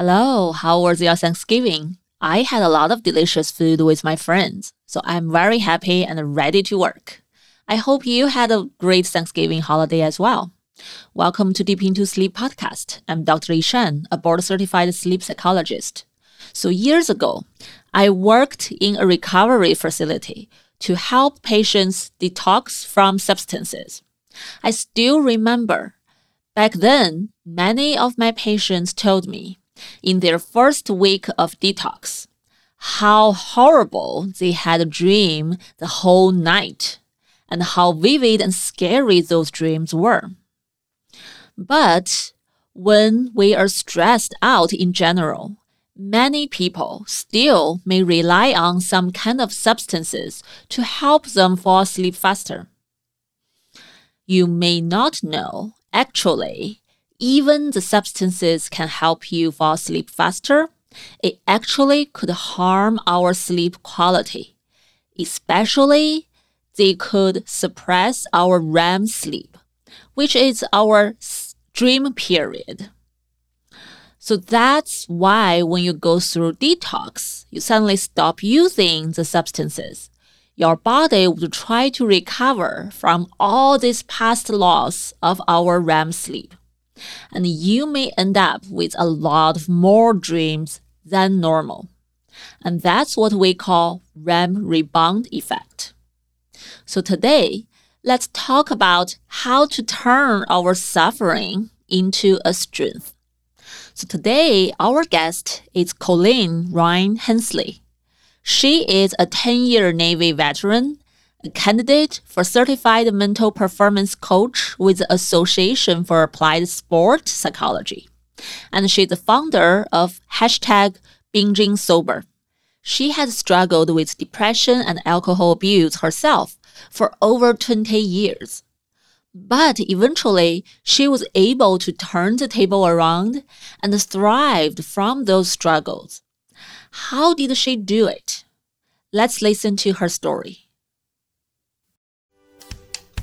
Hello, how was your Thanksgiving? I had a lot of delicious food with my friends, so I'm very happy and ready to work. I hope you had a great Thanksgiving holiday as well. Welcome to Deep Into Sleep podcast. I'm Dr. Yishan, a board certified sleep psychologist. So, years ago, I worked in a recovery facility to help patients detox from substances. I still remember back then, many of my patients told me in their first week of detox how horrible they had dreamed the whole night and how vivid and scary those dreams were. But when we are stressed out in general, many people still may rely on some kind of substances to help them fall asleep faster. You may not know, actually, even the substances can help you fall asleep faster. It actually could harm our sleep quality, especially they could suppress our REM sleep, which is our dream period. So that's why when you go through detox, you suddenly stop using the substances. Your body would try to recover from all this past loss of our REM sleep. And you may end up with a lot more dreams than normal. And that's what we call REM rebound effect. So today, let's talk about how to turn our suffering into a strength. So today, our guest is Colleen Ryan Hensley. She is a 10 year Navy veteran, a candidate for certified mental performance coach with the Association for Applied Sport Psychology. And she's the founder of hashtag binging sober. She has struggled with depression and alcohol abuse herself for over 20 years. But eventually, she was able to turn the table around and thrived from those struggles. How did she do it? Let's listen to her story.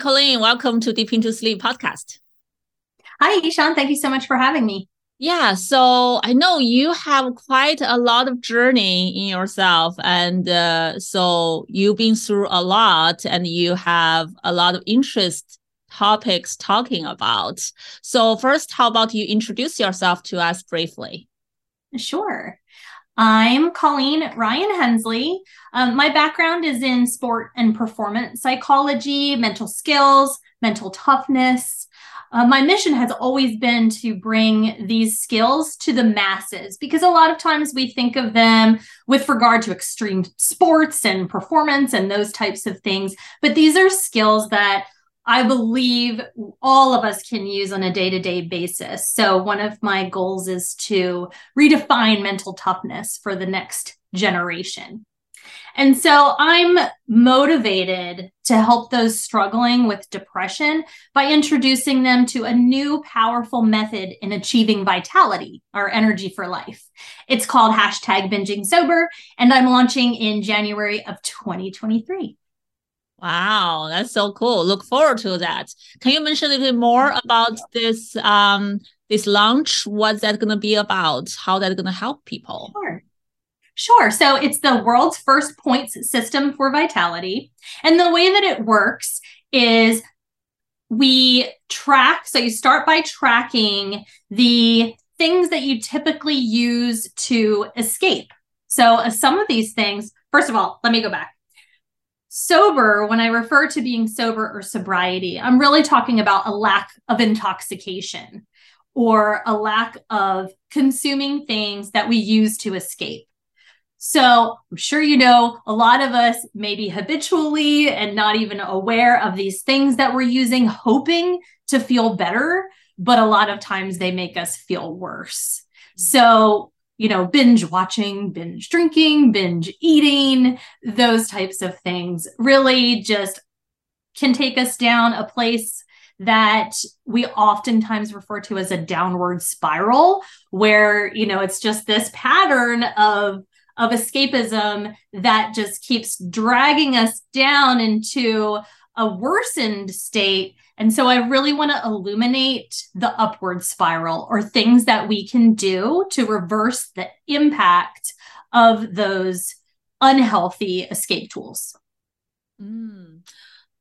Colleen. Welcome to Deep Into Sleep podcast. Hi, Ishan. Thank you so much for having me. Yeah, so I know you have quite a lot of journey in yourself, and uh, so you've been through a lot, and you have a lot of interest topics talking about. So first, how about you introduce yourself to us briefly? Sure. I'm Colleen Ryan Hensley. Um, my background is in sport and performance psychology, mental skills, mental toughness, uh, my mission has always been to bring these skills to the masses because a lot of times we think of them with regard to extreme sports and performance and those types of things. But these are skills that I believe all of us can use on a day to day basis. So, one of my goals is to redefine mental toughness for the next generation. And so I'm motivated to help those struggling with depression by introducing them to a new powerful method in achieving vitality, our energy for life. It's called hashtag binging sober, and I'm launching in January of 2023. Wow, that's so cool. Look forward to that. Can you mention a little bit more about this um this launch? What's that gonna be about? How that gonna help people? Sure. Sure. So it's the world's first points system for vitality. And the way that it works is we track. So you start by tracking the things that you typically use to escape. So uh, some of these things, first of all, let me go back. Sober, when I refer to being sober or sobriety, I'm really talking about a lack of intoxication or a lack of consuming things that we use to escape. So I'm sure you know a lot of us maybe habitually and not even aware of these things that we're using, hoping to feel better, but a lot of times they make us feel worse. So you know, binge watching, binge drinking, binge eating, those types of things really just can take us down a place that we oftentimes refer to as a downward spiral where you know it's just this pattern of of escapism that just keeps dragging us down into a worsened state and so i really want to illuminate the upward spiral or things that we can do to reverse the impact of those unhealthy escape tools mm.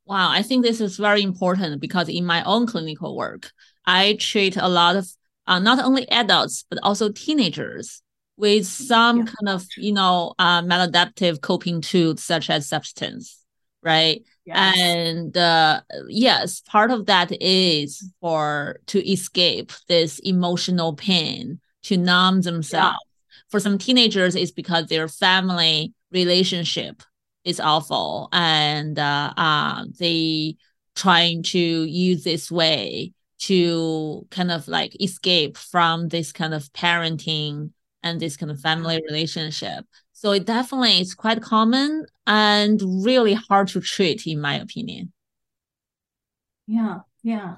Wow, I think this is very important because in my own clinical work, I treat a lot of uh, not only adults but also teenagers with some yeah. kind of you know uh, maladaptive coping tools such as substance, right? Yes. And uh, yes, part of that is for to escape this emotional pain, to numb themselves. Yeah. For some teenagers, it's because their family relationship is awful and uh, uh, they trying to use this way to kind of like escape from this kind of parenting and this kind of family relationship so it definitely is quite common and really hard to treat in my opinion yeah yeah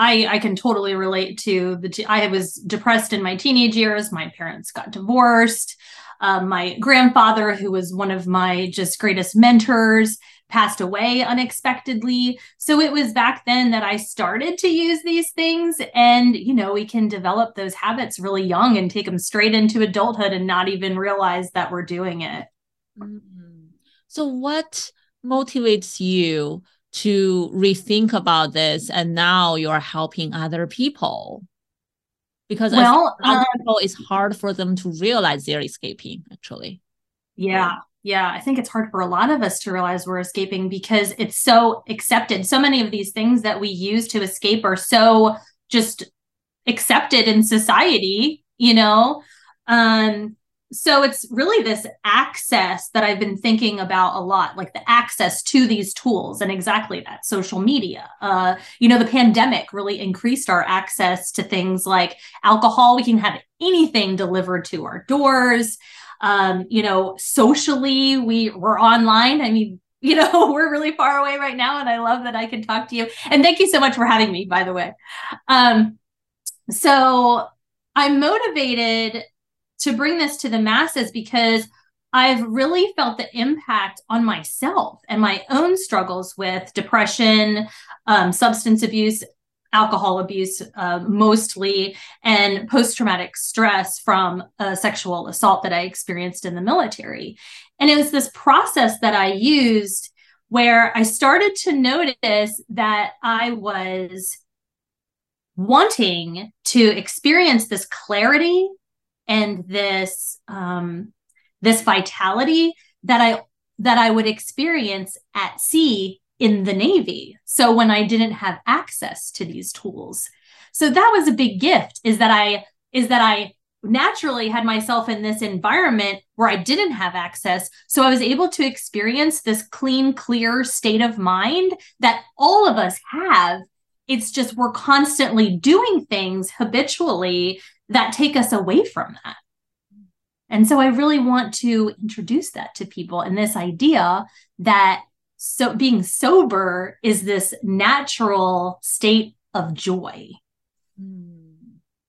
I, I can totally relate to the I was depressed in my teenage years. My parents got divorced. Um, my grandfather, who was one of my just greatest mentors, passed away unexpectedly. So it was back then that I started to use these things. And, you know, we can develop those habits really young and take them straight into adulthood and not even realize that we're doing it. Mm-hmm. So, what motivates you to rethink about this? And now you're helping other people? because well, uh, people it's hard for them to realize they're escaping actually yeah yeah i think it's hard for a lot of us to realize we're escaping because it's so accepted so many of these things that we use to escape are so just accepted in society you know um so it's really this access that I've been thinking about a lot, like the access to these tools and exactly that social media. Uh, you know, the pandemic really increased our access to things like alcohol. We can have anything delivered to our doors. Um, you know, socially, we were online. I mean, you know, we're really far away right now, and I love that I can talk to you. And thank you so much for having me, by the way. Um, so I'm motivated to bring this to the masses because I've really felt the impact on myself and my own struggles with depression, um, substance abuse, alcohol abuse, uh, mostly, and post traumatic stress from a sexual assault that I experienced in the military. And it was this process that I used where I started to notice that I was wanting to experience this clarity and this um, this vitality that I that I would experience at sea in the Navy. So when I didn't have access to these tools. So that was a big gift is that I is that I naturally had myself in this environment where I didn't have access. So I was able to experience this clean, clear state of mind that all of us have. It's just we're constantly doing things habitually that take us away from that. And so I really want to introduce that to people and this idea that so being sober is this natural state of joy. Hmm.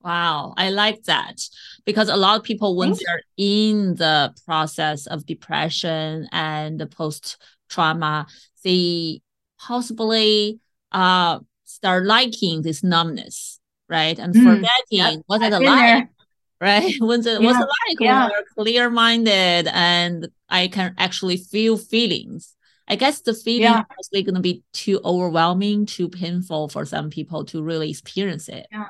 Wow, I like that because a lot of people, once they're in the process of depression and the post trauma, they possibly uh, start liking this numbness right? And mm, forgetting yep. what are the like, right? What's it, yeah. what's it like yeah. when we're clear minded and I can actually feel feelings. I guess the feeling yeah. is going to be too overwhelming, too painful for some people to really experience it. Yeah.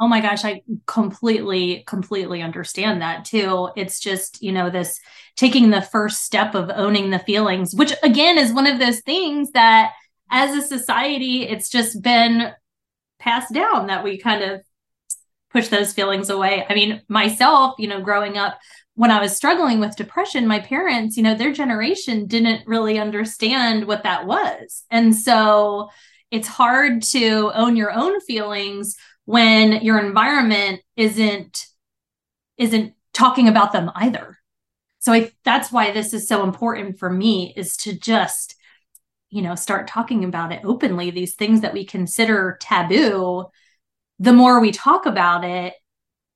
Oh my gosh, I completely, completely understand that too. It's just, you know, this taking the first step of owning the feelings, which again is one of those things that as a society, it's just been passed down that we kind of push those feelings away. I mean, myself, you know, growing up when I was struggling with depression, my parents, you know, their generation didn't really understand what that was. And so it's hard to own your own feelings when your environment isn't isn't talking about them either. So I that's why this is so important for me is to just you know start talking about it openly these things that we consider taboo the more we talk about it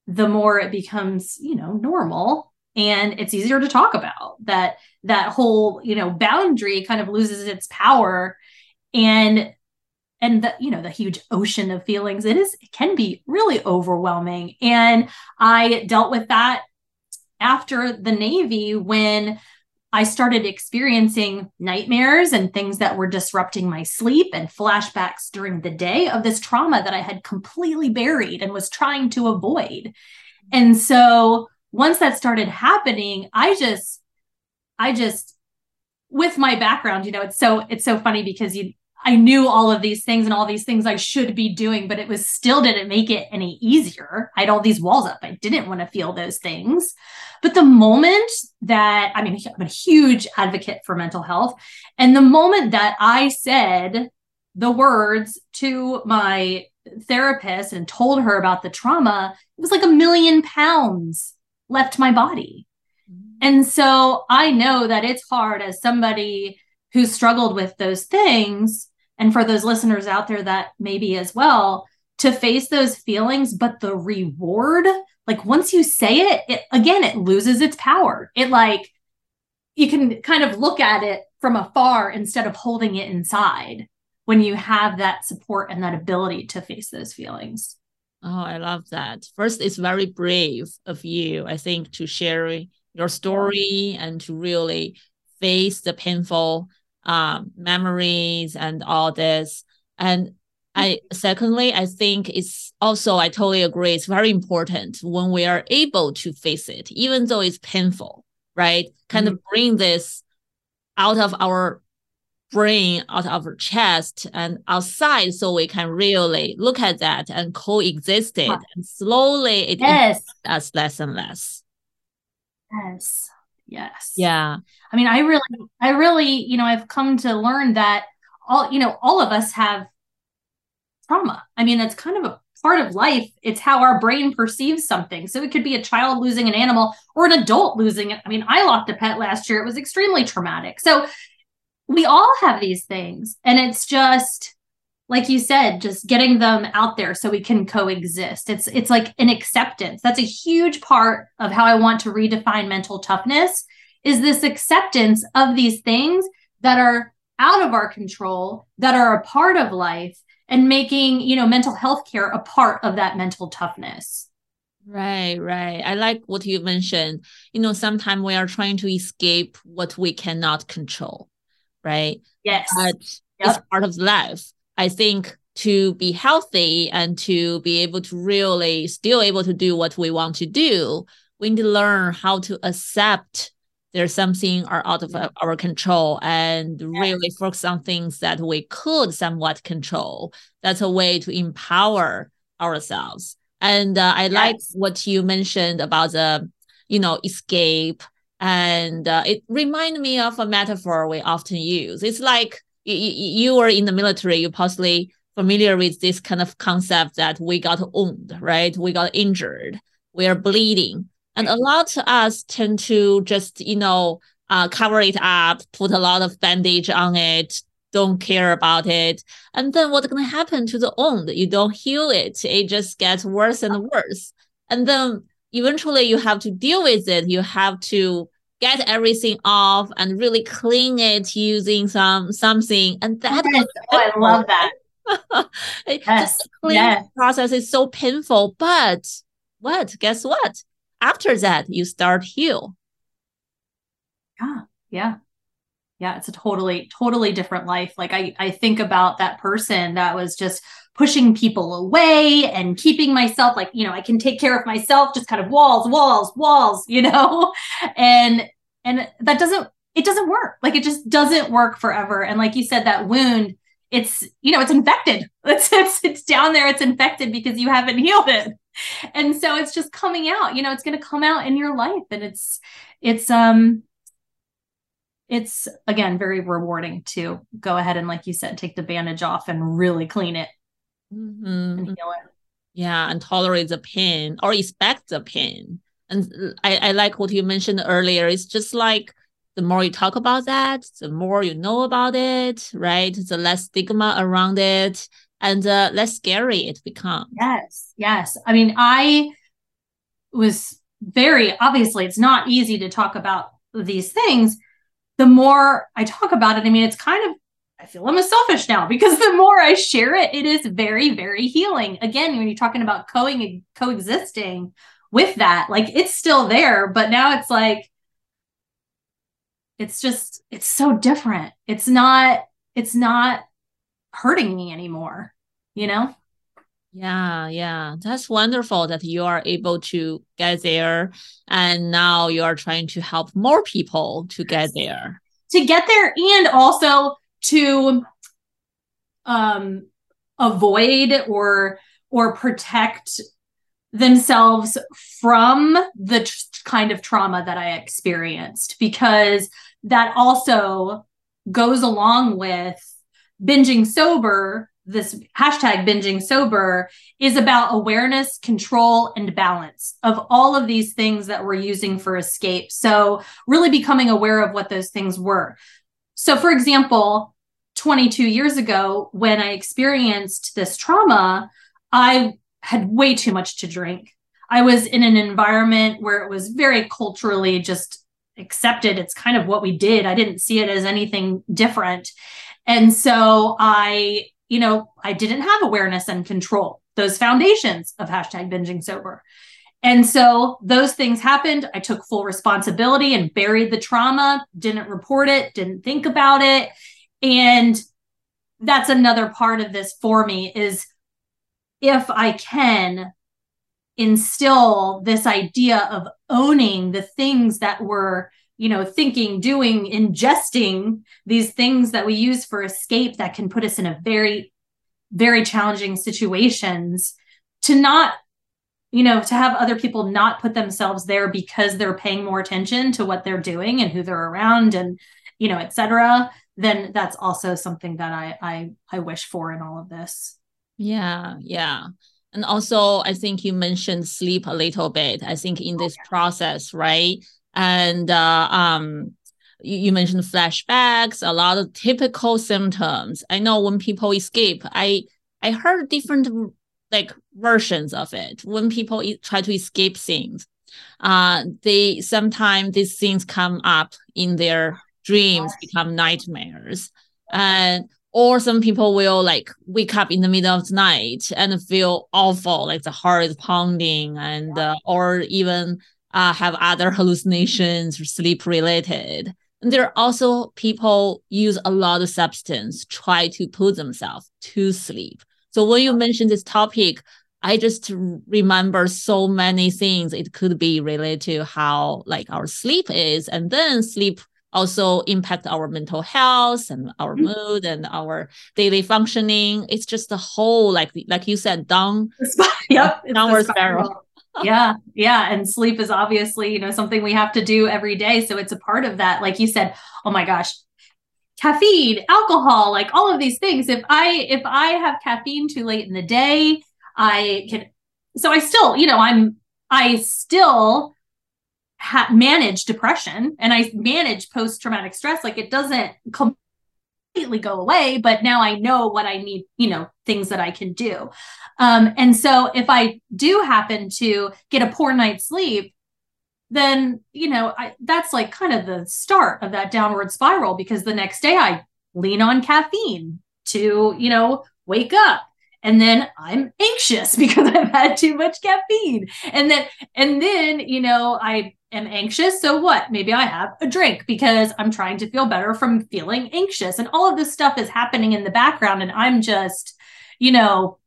the more it becomes you know normal and it's easier to talk about that that whole you know boundary kind of loses its power and and the you know the huge ocean of feelings it is it can be really overwhelming and i dealt with that after the navy when I started experiencing nightmares and things that were disrupting my sleep and flashbacks during the day of this trauma that I had completely buried and was trying to avoid. And so once that started happening, I just, I just, with my background, you know, it's so, it's so funny because you, I knew all of these things and all these things I should be doing, but it was still didn't make it any easier. I had all these walls up. I didn't want to feel those things. But the moment that, I mean, I'm a huge advocate for mental health. And the moment that I said the words to my therapist and told her about the trauma, it was like a million pounds left my body. Mm-hmm. And so I know that it's hard as somebody who struggled with those things and for those listeners out there that maybe as well to face those feelings but the reward like once you say it, it again it loses its power it like you can kind of look at it from afar instead of holding it inside when you have that support and that ability to face those feelings oh i love that first it's very brave of you i think to share your story and to really face the painful um, memories and all this. And I secondly, I think it's also I totally agree. It's very important when we are able to face it, even though it's painful, right? Kind mm-hmm. of bring this out of our brain, out of our chest and outside, so we can really look at that and coexist it, and slowly it yes. us less and less. Yes. Yes. Yeah. I mean, I really, I really, you know, I've come to learn that all, you know, all of us have trauma. I mean, that's kind of a part of life. It's how our brain perceives something. So it could be a child losing an animal or an adult losing it. I mean, I lost a pet last year. It was extremely traumatic. So we all have these things. And it's just, like you said just getting them out there so we can coexist it's it's like an acceptance that's a huge part of how i want to redefine mental toughness is this acceptance of these things that are out of our control that are a part of life and making you know mental health care a part of that mental toughness Right, right. I like what you mentioned. You know, sometimes we are trying to escape what we cannot control, right? Yes. But yep. it's part of life. I think to be healthy and to be able to really still able to do what we want to do, we need to learn how to accept there's something are out of our control and really focus on things that we could somewhat control. That's a way to empower ourselves. And uh, I yes. like what you mentioned about the, you know, escape. And uh, it reminded me of a metaphor we often use. It's like you were in the military, you possibly familiar with this kind of concept that we got wounded, right? We got injured, we are bleeding. And a lot of us tend to just, you know, uh, cover it up, put a lot of bandage on it, don't care about it. And then what's going to happen to the wound? You don't heal it. It just gets worse and worse. And then eventually you have to deal with it. You have to get everything off and really clean it using some something. And that yes. oh, I love that. yes. The cleaning yes. process is so painful, but what? Guess what? After that, you start heal. Yeah, yeah, yeah. It's a totally, totally different life. Like I, I think about that person that was just pushing people away and keeping myself like you know i can take care of myself just kind of walls walls walls you know? And and that doesn't it doesn't work. Like it just doesn't work forever. And like you said that wound it's you know it's infected. It's it's, it's down there it's infected because you haven't healed it. And so it's just coming out you know it's going to come out in your life. And it's it's um it's again very rewarding to go ahead and like you said take the bandage off and really clean it mm-hmm. and heal it. Yeah, and tolerate the pain or expect the pain and I, I like what you mentioned earlier. It's just like the more you talk about that, the more you know about it, right? The less stigma around it and uh, less scary it becomes. Yes, yes. I mean, I was very obviously, it's not easy to talk about these things. The more I talk about it, I mean, it's kind of I feel almost selfish now because the more I share it, it is very, very healing. Again, when you're talking about co- coexisting with that, like it's still there, but now it's like, it's just, it's so different. It's not, it's not hurting me anymore, you know? Yeah, yeah. That's wonderful that you are able to get there. And now you are trying to help more people to get there. To get there and also to um, avoid or or protect themselves from the kind of trauma that I experienced because that also goes along with binging sober this hashtag binging sober is about awareness, control, and balance of all of these things that we're using for escape. So, really becoming aware of what those things were. So, for example, 22 years ago, when I experienced this trauma, I had way too much to drink. I was in an environment where it was very culturally just accepted. It's kind of what we did. I didn't see it as anything different. And so I, you know, I didn't have awareness and control, those foundations of hashtag binging sober. And so those things happened. I took full responsibility and buried the trauma, didn't report it, didn't think about it. And that's another part of this for me is if I can instill this idea of owning the things that we're you know thinking doing ingesting these things that we use for escape that can put us in a very very challenging situations to not you know to have other people not put themselves there because they're paying more attention to what they're doing and who they're around and you know etc then that's also something that i i i wish for in all of this. Yeah yeah. And also i think you mentioned sleep a little bit i think in this process right? And uh, um you, you mentioned flashbacks a lot of typical symptoms. I know when people escape i i heard different like versions of it. When people e- try to escape things uh they sometimes these things come up in their dreams become nightmares. And or some people will like wake up in the middle of the night and feel awful like the heart is pounding and uh, or even uh, have other hallucinations or sleep related. And there are also people use a lot of substance try to put themselves to sleep so when you mention this topic i just remember so many things it could be related to how like our sleep is and then sleep also impact our mental health and our mm-hmm. mood and our daily functioning. It's just a whole like like you said, down yep, downward spiral. yeah, yeah. And sleep is obviously, you know, something we have to do every day. So it's a part of that. Like you said, oh my gosh, caffeine, alcohol, like all of these things. If I if I have caffeine too late in the day, I can so I still, you know, I'm I still ha- manage depression and I manage post traumatic stress. Like it doesn't completely go away, but now I know what I need, you know, things that I can do. Um, and so if I do happen to get a poor night's sleep, then, you know, I, that's like kind of the start of that downward spiral because the next day I lean on caffeine to, you know, wake up and then i'm anxious because i've had too much caffeine and then and then you know i am anxious. So what? Maybe I have a drink because I'm trying to feel better from feeling anxious. And all of this stuff is happening in the background. And I'm just, you know,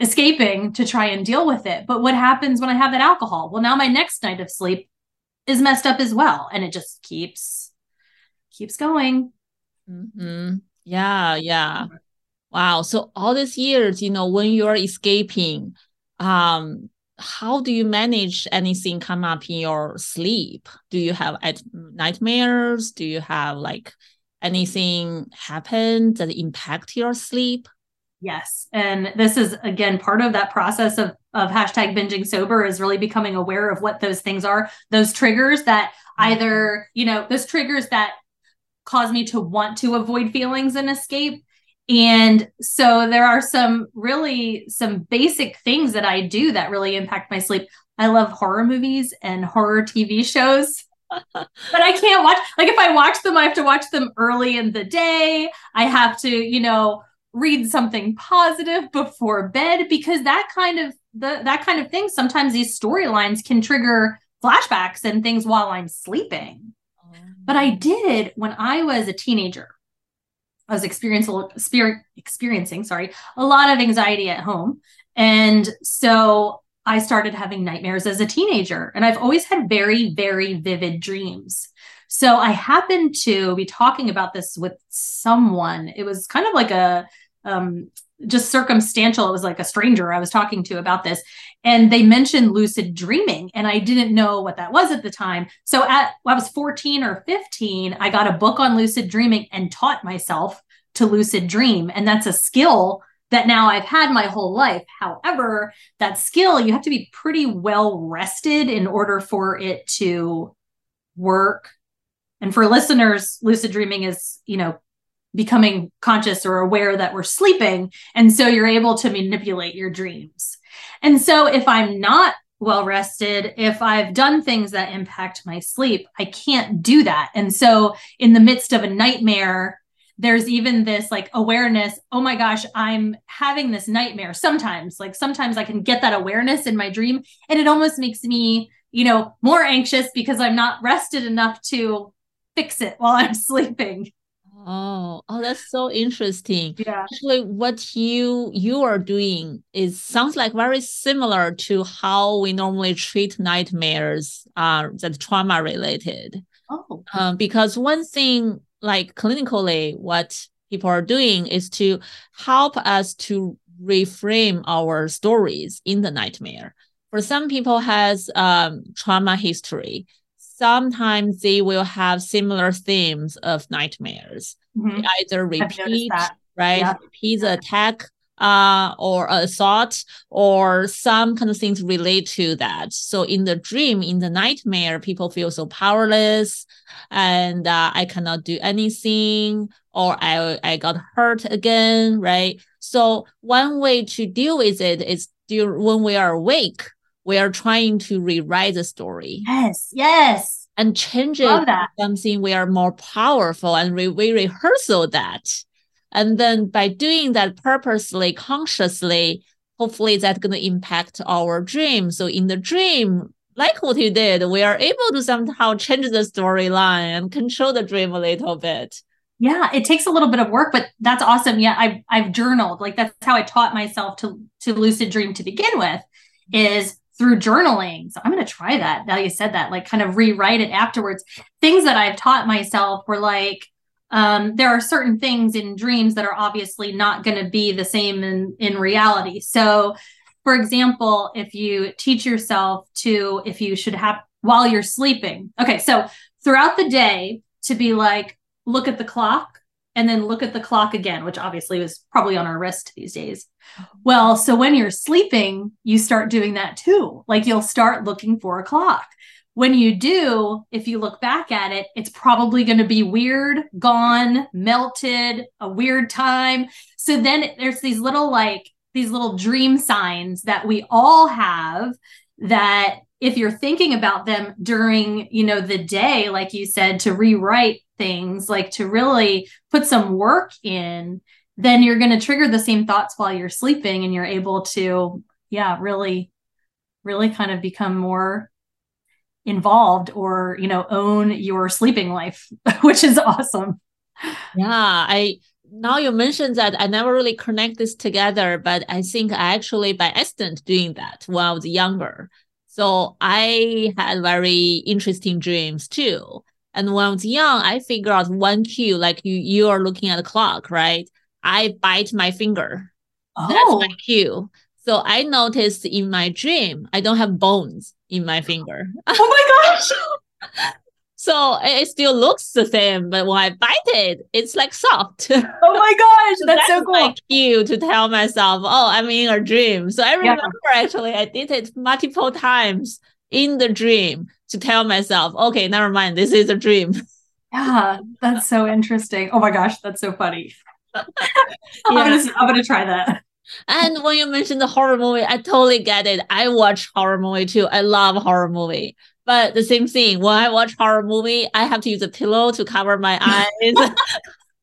escaping to try and deal with it. But what happens when I have that alcohol? Well, now my next night of sleep is messed up as well. And it just keeps, keeps going. Mm-hmm. Yeah. Yeah. Wow. So all these years, you know, when you're escaping, um, how do you manage anything come up in your sleep? Do you have at nightmares? Do you have like anything happen that impact your sleep? Yes. And this is again part of that process of of hashtag binging sober is really becoming aware of what those things are, those triggers that mm-hmm. either, you know, those triggers that cause me to want to avoid feelings and escape. And so there are some really some basic things that I do that really impact my sleep. I love horror movies and horror TV shows. but I can't watch like if I watch them I have to watch them early in the day. I have to, you know, read something positive before bed because that kind of the that kind of thing sometimes these storylines can trigger flashbacks and things while I'm sleeping. But I did when I was a teenager. I was experiencing experiencing sorry a lot of anxiety at home, and so I started having nightmares as a teenager, and I've always had very very vivid dreams. So I happened to be talking about this with someone. It was kind of like a um, just circumstantial. It was like a stranger I was talking to about this. And they mentioned lucid dreaming, and I didn't know what that was at the time. So at I was 14 or 15, I got a book on lucid dreaming and taught myself to lucid dream. And that's a skill that now I've had my whole life. However, that skill, you have to be pretty well rested in order for it to work and for listeners, lucid dreaming is, you know, becoming conscious or aware that we're sleeping. And so you're able to manipulate your dreams. And so if I'm not well rested, if I've done things that impact my sleep, I can't do that. And so in the midst of a nightmare, there's even this like awareness oh my gosh i'm having this nightmare sometimes like sometimes i can get that awareness in my dream and it almost makes me you know more anxious because i'm not rested enough to fix it while I'm sleeping. Oh, oh, that's so interesting. Yeah. Actually, what you you are doing is sounds like very similar to how we normally treat nightmares uh, that trauma related. Oh. Um, because one thing, like clinically, what people are doing is to help us to reframe our stories in the nightmare. For some people has um, trauma history, sometimes they will have similar themes of nightmares. Mm-hmm. either repeat, right? Yeah. Repeat the attack uh, or assault or some kind of things relate to that. So in the dream, in the nightmare, people feel so powerless and uh, I cannot do anything or I, I got hurt again, right? So one way to deal with it is do, when we are awake, we are trying to rewrite the story. Yes, yes. And change it to something we are more powerful and we, we rehearsal that. And then by doing that purposely, consciously, hopefully that's going to impact our dream. So in the dream, like what you did, we are able to somehow change the storyline and control the dream a little bit. Yeah, it takes a little bit of work, but that's awesome. Yeah, I've I've journaled. Like that's how I taught myself to to lucid dream to begin with, is through journaling. So I'm going to try that. Now you said that, like kind of rewrite it afterwards. Things that I've taught myself were like, um, there are certain things in dreams that are obviously not going to be the same in, in reality. So, for example, if you teach yourself to, if you should have while you're sleeping, okay, so throughout the day to be like, look at the clock and then look at the clock again, which obviously was probably on our wrist these days. Well, so when you're sleeping, you start doing that too. Like you'll start looking for a clock. When you do, if you look back at it, it's probably going to be weird, gone, melted, a weird time. So then there's these little like these little dream signs that we all have that if you're thinking about them during, you know, the day like you said to rewrite things, like to really put some work in, then you're going to trigger the same thoughts while you're sleeping and you're able to, yeah, really, really kind of become more involved or, you know, own your sleeping life, which is awesome. Yeah. I, now you mentioned that I never really connect this together, but I think I actually by accident doing that when I was younger. So I had very interesting dreams too. And when I was young, I figured out one cue, like you, you are looking at the clock, right? I bite my finger. Oh. That's my oh. cue. So I noticed in my dream, I don't have bones in my finger. Oh my gosh. So it still looks the same, but when I bite it, it's like soft. Oh my gosh, that's, that's so cool. My cue to tell myself, oh, I'm in a dream. So I remember yeah. actually I did it multiple times in the dream to tell myself, okay, never mind, this is a dream. Yeah, that's so interesting. Oh my gosh, that's so funny. I'm gonna I'm gonna try that. And when you mentioned the horror movie, I totally get it. I watch horror movie too. I love horror movie. But the same thing, when I watch horror movie, I have to use a pillow to cover my eyes.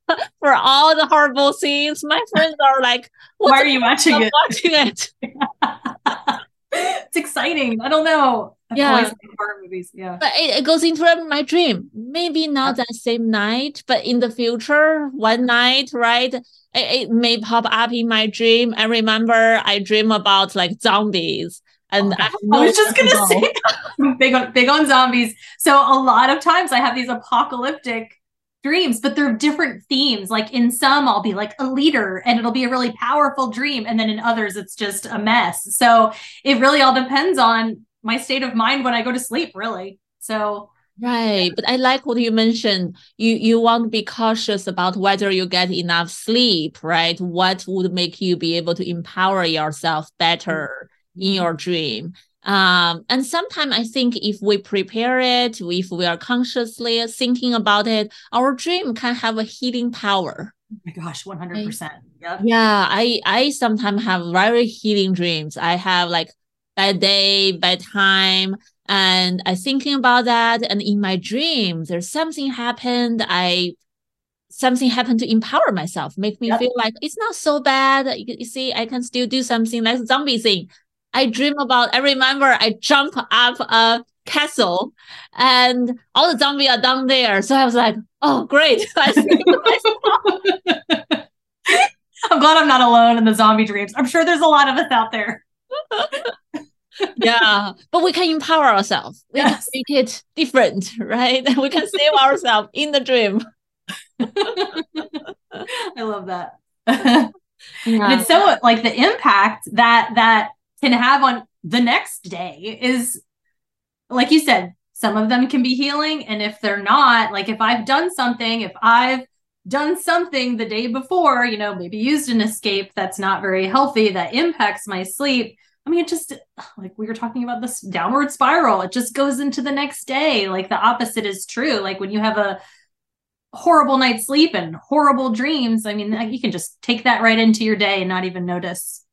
For all the horrible scenes, my friends are like, "Why are you watching it?" Watching it. it's exciting. I don't know. I've yeah, horror movies. Yeah, but it, it, goes into my dream. Maybe not yeah. that same night, but in the future, one night, right? It, it may pop up in my dream. I remember I dream about like zombies and I, no I, was just gonna say big on big on zombies. So a lot of times I have these apocalyptic dreams, but they're different themes. Like in some, I'll be like a leader and it'll be a really powerful dream. And then in others, it's just a mess. So it really all depends on my state of mind when I go to sleep, really. So Right, but I like what you mentioned. You you want to be cautious about whether you get enough sleep, right? What would make you be able to empower yourself better in your dream. Um, and sometimes I think if we prepare it, if we are consciously thinking about it, our dream can have a healing power. Oh my gosh, 100%. Yep. Yeah, I I sometimes have very healing dreams. I have like bad day, bad time, and I thinking about that. And in my dream, there's something happened. I something happened to empower myself, make me yep. feel like it's not so bad. You, you see, I can still do something like zombie thing. I dream about, I remember I jump up a castle and all the zombies are down there. So I was like, oh, great. I'm glad I'm not alone in the zombie dreams. I'm sure there's a lot of us out there. yeah, but we can empower ourselves. We yes. can make it different, right? We can save ourselves in the dream. I love that. Yeah. It's so like the impact that that can have on the next day is like you said some of them can be healing. And if they're not like if i've done something if i've done something the day before you know maybe used an escape that's not very healthy that impacts my sleep. I mean it just like we were talking about this downward spiral it just goes into the next day. Like the opposite is true. Like when you have a horrible night's sleep and horrible dreams i mean you can just take that right into your day and not even notice.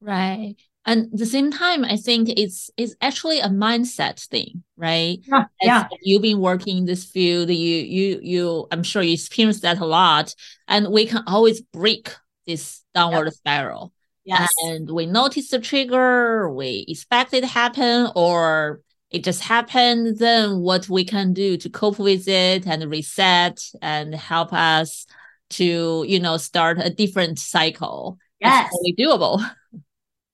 Right and the same time i think it's it's actually a mindset thing right yeah, yeah. you've been working in this field you you you i'm sure you experience that a lot and we can always break this downward spiral yes. and we notice the trigger we expect it to happen or it just happened then what we can do to cope with it and reset and help us to you know start a different cycle yes. it's totally doable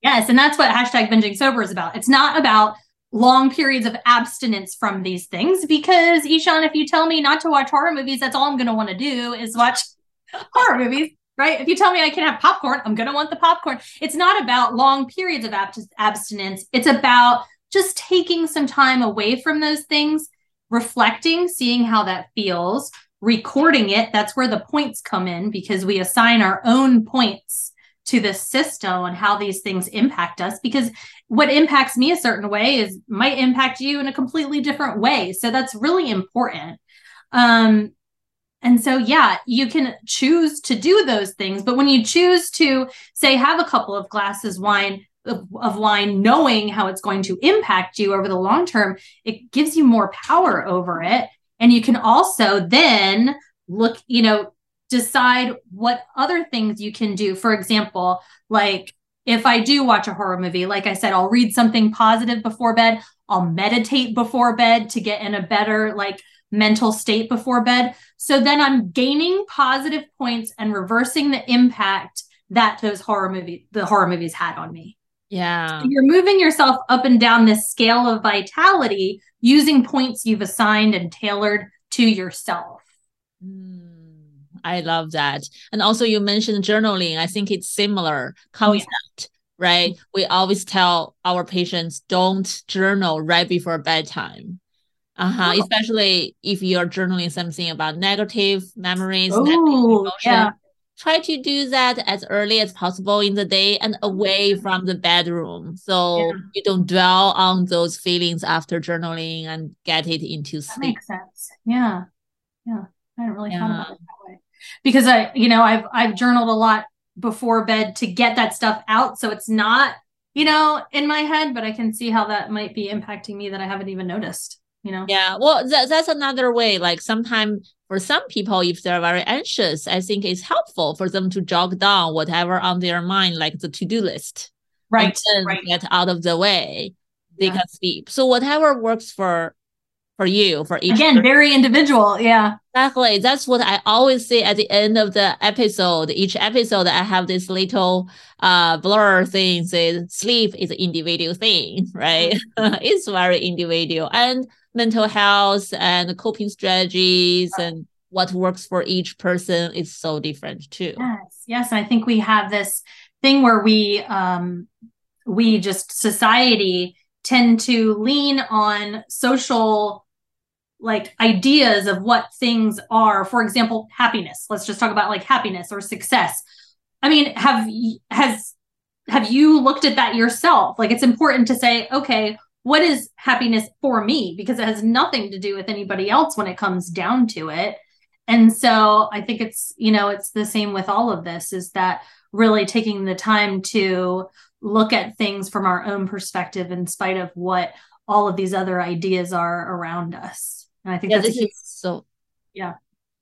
Yes. And that's what hashtag binging sober is about. It's not about long periods of abstinence from these things because Ishan, if you tell me not to watch horror movies, that's all I'm going to want to do is watch horror movies. Right. If you tell me I can have popcorn, I'm going to want the popcorn. It's not about long periods of ab- abstinence. It's about just taking some time away from those things, reflecting, seeing how that feels, recording it. That's where the points come in because we assign our own points to the system and how these things impact us because what impacts me a certain way is might impact you in a completely different way. So that's really important. Um and so yeah you can choose to do those things but when you choose to say have a couple of glasses wine of, of wine knowing how it's going to impact you over the long term it gives you more power over it. And you can also then look you know decide what other things you can do. For example, like if I do watch a horror movie, like I said, I'll read something positive before bed. I'll meditate before bed to get in a better like mental state before bed. So then I'm gaining positive points and reversing the impact that those horror movie the horror movies had on me. Yeah. So you're moving yourself up and down this scale of vitality using points you've assigned and tailored to yourself. Mm. I love that. And also you mentioned journaling. I think it's similar concept, oh, yeah. right? Mm-hmm. We always tell our patients don't journal right before bedtime. Uh-huh. Oh. Especially if you're journaling something about negative memories, negative Yeah. Try to do that as early as possible in the day and away from the bedroom. So yeah. you don't dwell on those feelings after journaling and get it into sleep. That makes sense. Yeah. Yeah. I hadn't really yeah. thought about it that way. Because I, you know, I've I've journaled a lot before bed to get that stuff out. So it's not, you know, in my head, but I can see how that might be impacting me that I haven't even noticed you know yeah well that, that's another way like sometimes for some people if they're very anxious i think it's helpful for them to jog down whatever on their mind like the to-do list right, right. get out of the way they yeah. can sleep so whatever works for for you for each again person. very individual yeah exactly that's what i always say at the end of the episode each episode i have this little uh blur thing says sleep is an individual thing right mm-hmm. it's very individual and mental health and coping strategies and what works for each person is so different too. Yes, yes. I think we have this thing where we um we just society tend to lean on social like ideas of what things are. For example, happiness. Let's just talk about like happiness or success. I mean, have has have you looked at that yourself? Like it's important to say, okay, what is happiness for me because it has nothing to do with anybody else when it comes down to it and so i think it's you know it's the same with all of this is that really taking the time to look at things from our own perspective in spite of what all of these other ideas are around us and i think yeah, this is so yeah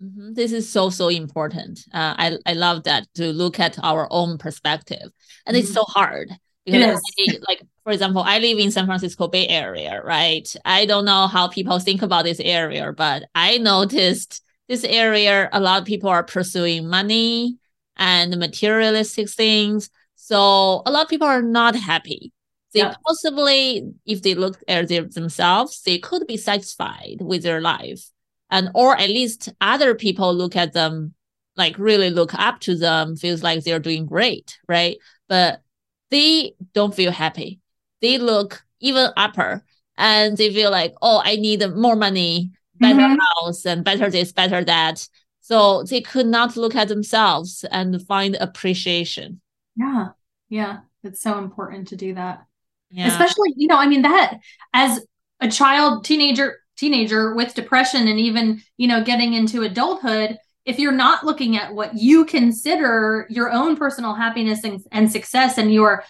Mm-hmm. This is so so important. Uh, I I love that to look at our own perspective, and mm-hmm. it's so hard because like for example, I live in San Francisco Bay Area, right? I don't know how people think about this area, but I noticed this area, a lot of people are pursuing money and materialistic things. So a lot of people are not happy. They yeah. possibly, if they look at their, themselves, they could be satisfied with their life. And or at least other people look at them, like really look up to them, feels like they're doing great, right? But they don't feel happy they look even upper and they feel like, oh, I need more money, better mm-hmm. house, and better this, better that. So they could not look at themselves and find appreciation. Yeah. Yeah. It's so important to do that. Yeah. Especially, you know, I mean, that as a child, teenager, teenager with depression and even, you know, getting into adulthood, if you're not looking at what you consider your own personal happiness and, and success and you're,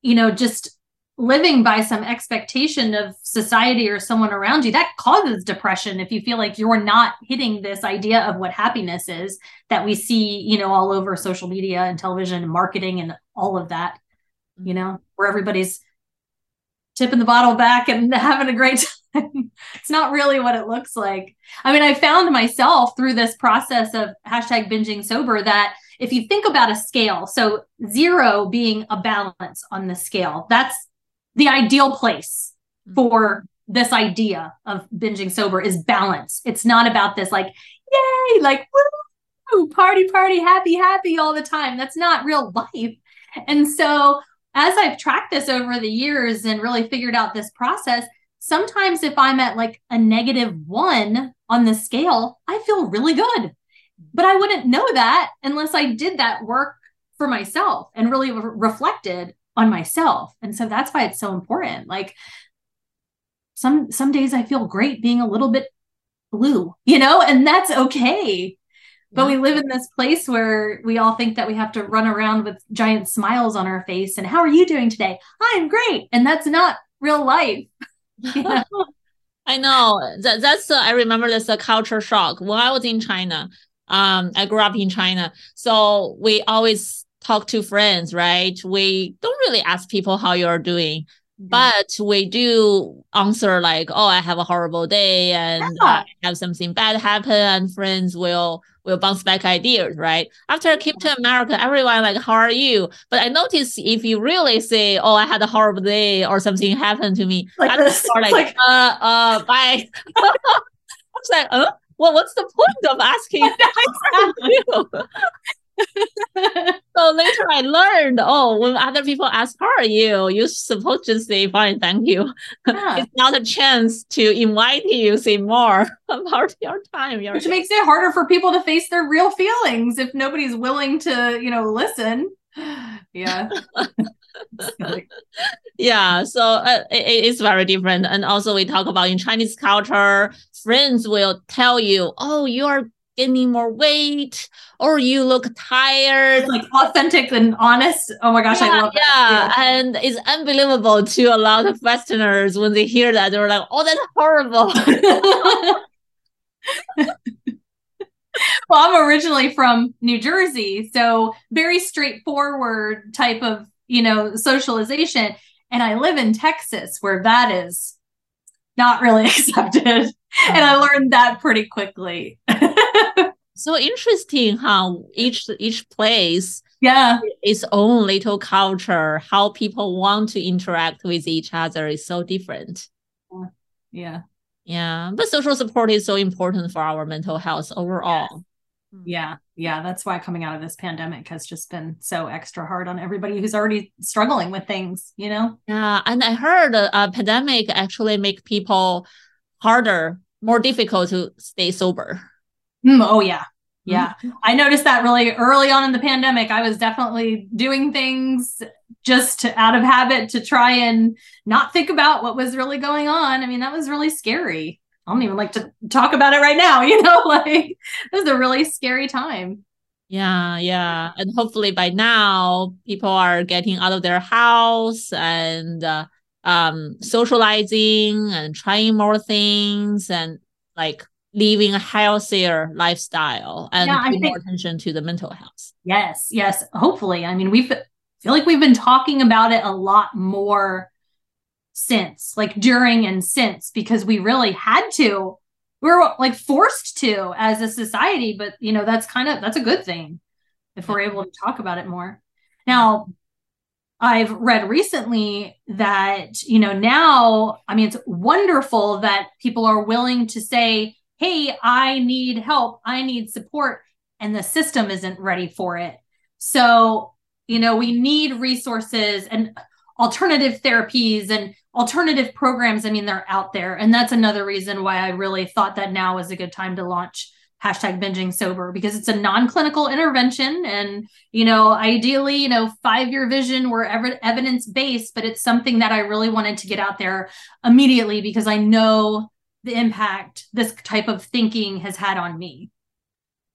you know, just living by some expectation of society or someone around you that causes depression if you feel like you're not hitting this idea of what happiness is that we see you know all over social media and television and marketing and all of that you mm-hmm. know where everybody's tipping the bottle back and having a great time it's not really what it looks like i mean i found myself through this process of hashtag binging sober that if you think about a scale so zero being a balance on the scale that's the ideal place mm-hmm. for this idea of binging sober is balance. It's not about this like, yay, like woo, party, party, happy, happy all the time. That's not real life. And so as I've tracked this over the years and really figured out this process, sometimes if I'm at like a negative one on the scale, I feel really good. But I wouldn't know that unless I did that work for myself and really re- reflected on myself. And so that's why it's so important. Like some some days I feel great being a little bit blue, you know, and that's okay. But we live in this place where we all think that we have to run around with giant smiles on our face and how are you doing today? I'm great. And that's not real life. You know? I know that that's uh, I remember that's a culture shock when I was in China. Um, I grew up in China, so we always talk to friends, right? We don't really ask people how you're doing, mm-hmm. but we do answer like, "Oh, I have a horrible day and yeah. I have something bad happen," and friends will will bounce back ideas, right? After I came to America, everyone like, "How are you?" But I notice if you really say, "Oh, I had a horrible day" or something happened to me, like, this, like, like, "Uh, uh, bye." it's like, "Uh." Well, what's the point of asking? so later I learned, oh, when other people ask, how are you? You're supposed to say, fine, thank you. Yeah. it's not a chance to invite you say more about your time. Your Which makes it harder for people to face their real feelings if nobody's willing to, you know, listen. Yeah. yeah so uh, it, it's very different and also we talk about in chinese culture friends will tell you oh you're gaining more weight or you look tired. It's like authentic and honest. Oh my gosh, yeah, I love yeah. yeah. And it's unbelievable to a lot of Westerners when they hear that. They're like, oh, that's horrible. well, I'm originally from New Jersey. So very straightforward type of, you know, socialization. And I live in Texas where that is not really accepted. And I mm. learned that pretty quickly. so interesting how each each place yeah. its own little culture how people want to interact with each other is so different. Yeah. Yeah but social support is so important for our mental health overall. Yeah yeah that's why coming out of this pandemic has just been so extra hard on everybody who's already struggling with things you know? Yeah and i heard a, a pandemic actually make people harder more difficult to stay sober mm, oh yeah yeah. Mm-hmm. I noticed that really early on in the pandemic. I was definitely doing things just out of habit to try and not think about what was really going on. I mean, that was really scary. I don't even like to talk about it right now, you know, like it was a really scary time. Yeah, yeah. And hopefully by now people are getting out of their house and uh, um socializing and trying more things and like living a healthier lifestyle and yeah, pay more attention to the mental health. Yes, yes. Hopefully. I mean, we feel like we've been talking about it a lot more since, like during and since, because we really had to. We are like forced to as a society, but you know, that's kind of that's a good thing if we're able to talk about it more. Now, I've read recently that, you know, now, I mean, it's wonderful that people are willing to say, hey, I need help, I need support, and the system isn't ready for it. So, you know, we need resources and alternative therapies and alternative programs. I mean, they're out there. And that's another reason why I really thought that now was a good time to launch hashtag binging sober because it's a non-clinical intervention and you know ideally you know five-year vision we're ever evidence-based but it's something that i really wanted to get out there immediately because i know the impact this type of thinking has had on me.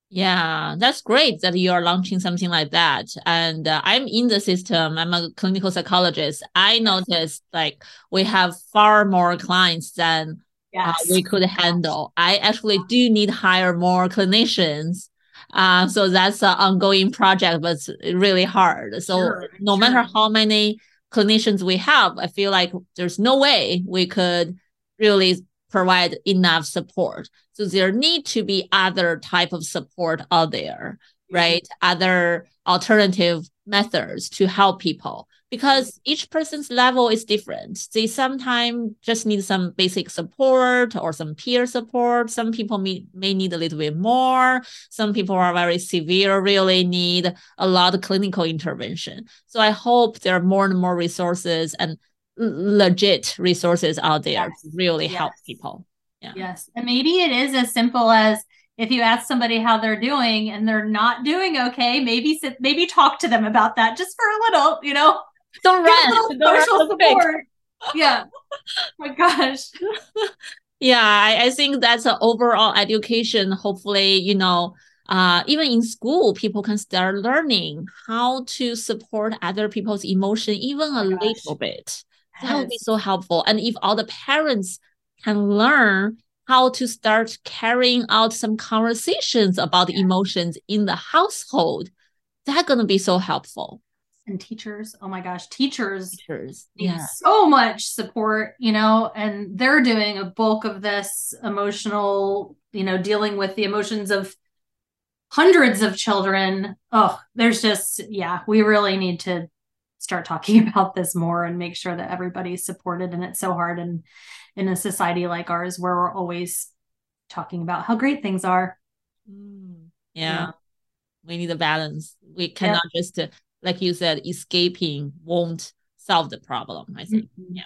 Yeah, that's great that you are launching something like that. And uh, I'm in the system. I'm a clinical psychologist. I noticed like we have far more clients than uh, yes. uh, we could handle. I actually do need to hire more clinicians. Uh, so that's an ongoing project, but it's really hard. So sure, no sure. matter how many clinicians we have, I feel like there's no way we could really provide enough support. So there need to be other type of support out there, mm-hmm. right? Other alternative methods to help people because each person's level is different. They sometimes just need some basic support or some peer support. Some people may, may need a little bit more. Some people are very severe, really need a lot of clinical intervention. So I hope there are more and more resources and legit resources out there yes. to really yes. help people. Yeah. Yes. And maybe it is as simple as if you ask somebody how they're doing and they're not doing okay, maybe sit, maybe talk to them about that just for a little, you know. Don't run. Don't social support. yeah. oh my gosh. yeah, I, I think that's an overall education. Hopefully, you know, uh, even in school, people can start learning how to support other people's emotion, even a oh little bit that would be so helpful. And if all the parents can learn how to start carrying out some conversations about yeah. emotions in the household, that's going to be so helpful. And teachers, oh my gosh, teachers, teachers yeah. so much support, you know, and they're doing a bulk of this emotional, you know, dealing with the emotions of hundreds of children. Oh, there's just, yeah, we really need to start talking about this more and make sure that everybody's supported and it's so hard and in a society like ours where we're always talking about how great things are mm, yeah. yeah. We need a balance. We cannot just, uh, like you said, escaping won't solve the problem. I think. Mm-hmm. Yeah.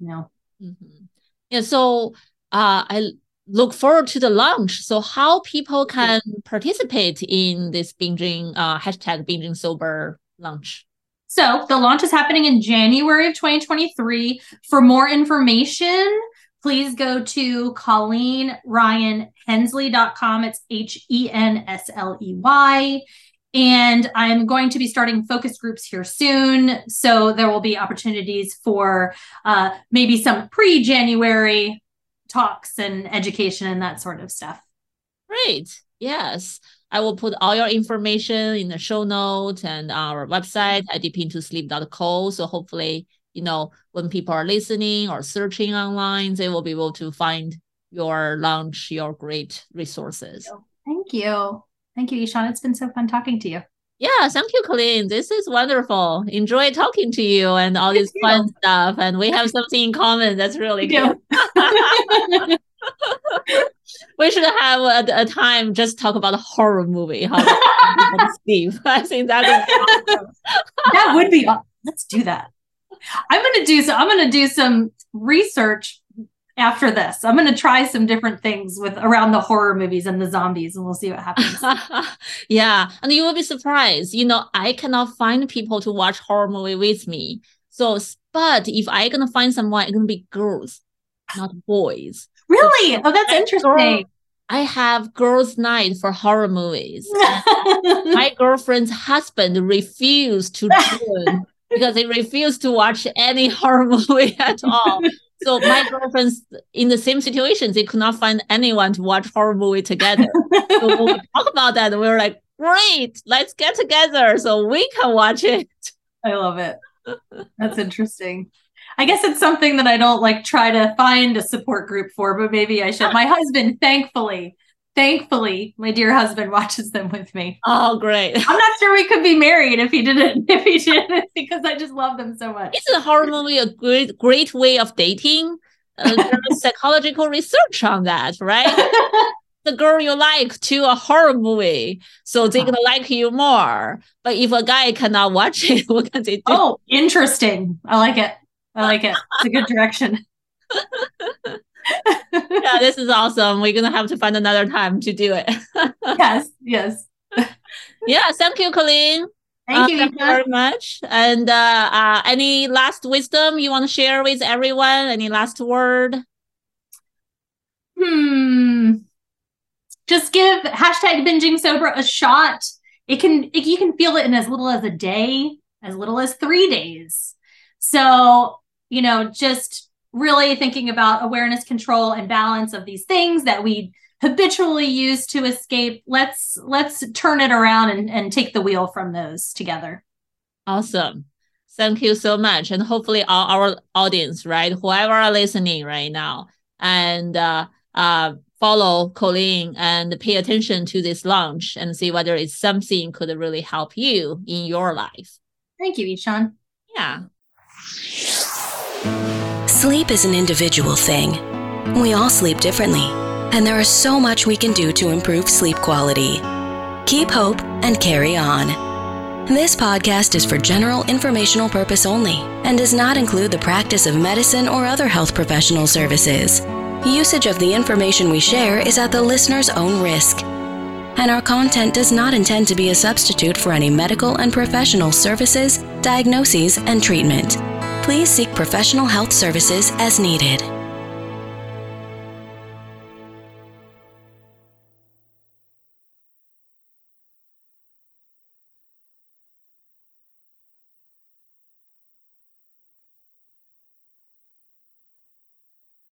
No. Mm-hmm. Yeah. So uh, I look forward to the launch. So how people can participate in this binging uh, hashtag binging sober launch? So the launch is happening in January of 2023. For more information, please go to ColleenRyanHensley.com. It's H E N S L E Y. And I'm going to be starting focus groups here soon. So there will be opportunities for uh, maybe some pre January talks and education and that sort of stuff. Great. Yes. I will put all your information in the show notes and our website mm-hmm. at deepintosleep.co. So hopefully, you know, when people are listening or searching online, they will be able to find your launch, your great resources. Thank you. Thank you, Yishan. It's been so fun talking to you. Yeah, thank you, Colleen. This is wonderful. Enjoy talking to you and all this fun stuff. And we have something in common. That's really good. we should have a, a, time just talk about a horror movie. How Steve. I think that is awesome. that would be. Let's do that. I'm gonna do so. I'm gonna do some research after this. I'm going to try some different things with around the horror movies and the zombies, and we'll see what happens. yeah, and you will be surprised. You know, I cannot find people to watch horror movie with me. So, but if I gonna find someone, it's gonna be girls, not boys. Really? So, oh, that's interesting. Girl, I have girls' night for horror movies. my girlfriend's husband refused to join because he refused to watch any horror movie at all. So my girlfriends in the same situation, they could not find anyone to watch horror movie together. so when we talk about that, we were like, great, let's get together so we can watch it. I love it. That's interesting. I guess it's something that I don't like try to find a support group for, but maybe I should. My husband, thankfully, thankfully, my dear husband watches them with me. Oh, great. I'm not sure we could be married if he didn't, if he didn't, because I just love them so much. Isn't horror movie a great, great way of dating? Uh, there's psychological research on that, right? the girl you like to a horror movie, so they're gonna like you more. But if a guy cannot watch it, what can they do? Oh, interesting. I like it. I like it. It's a good direction. Yeah, this is awesome. We're gonna have to find another time to do it. yes, yes. yeah, thank you, Colleen. Thank uh, you, thank you very much. And uh, uh, any last wisdom you want to share with everyone? Any last word? Hmm. Just give hashtag binging sober a shot. It can it, you can feel it in as little as a day, as little as three days. So you know, just really thinking about awareness, control, and balance of these things that we habitually use to escape. Let's let's turn it around and, and take the wheel from those together. Awesome. Thank you so much. And hopefully all our audience, right? Whoever are listening right now and uh, uh, follow Colleen and pay attention to this launch and see whether it's something could really help you in your life. Thank you, Yishan. Yeah. Sleep is an individual thing. We all sleep differently, and there is so much we can do to improve sleep quality. Keep hope and carry on. This podcast is for general informational purpose only and does not include the practice of medicine or other health professional services. Usage of the information we share is at the listener's own risk. And our content does not intend to be a substitute for any medical and professional services, diagnoses, and treatment please seek professional health services as needed.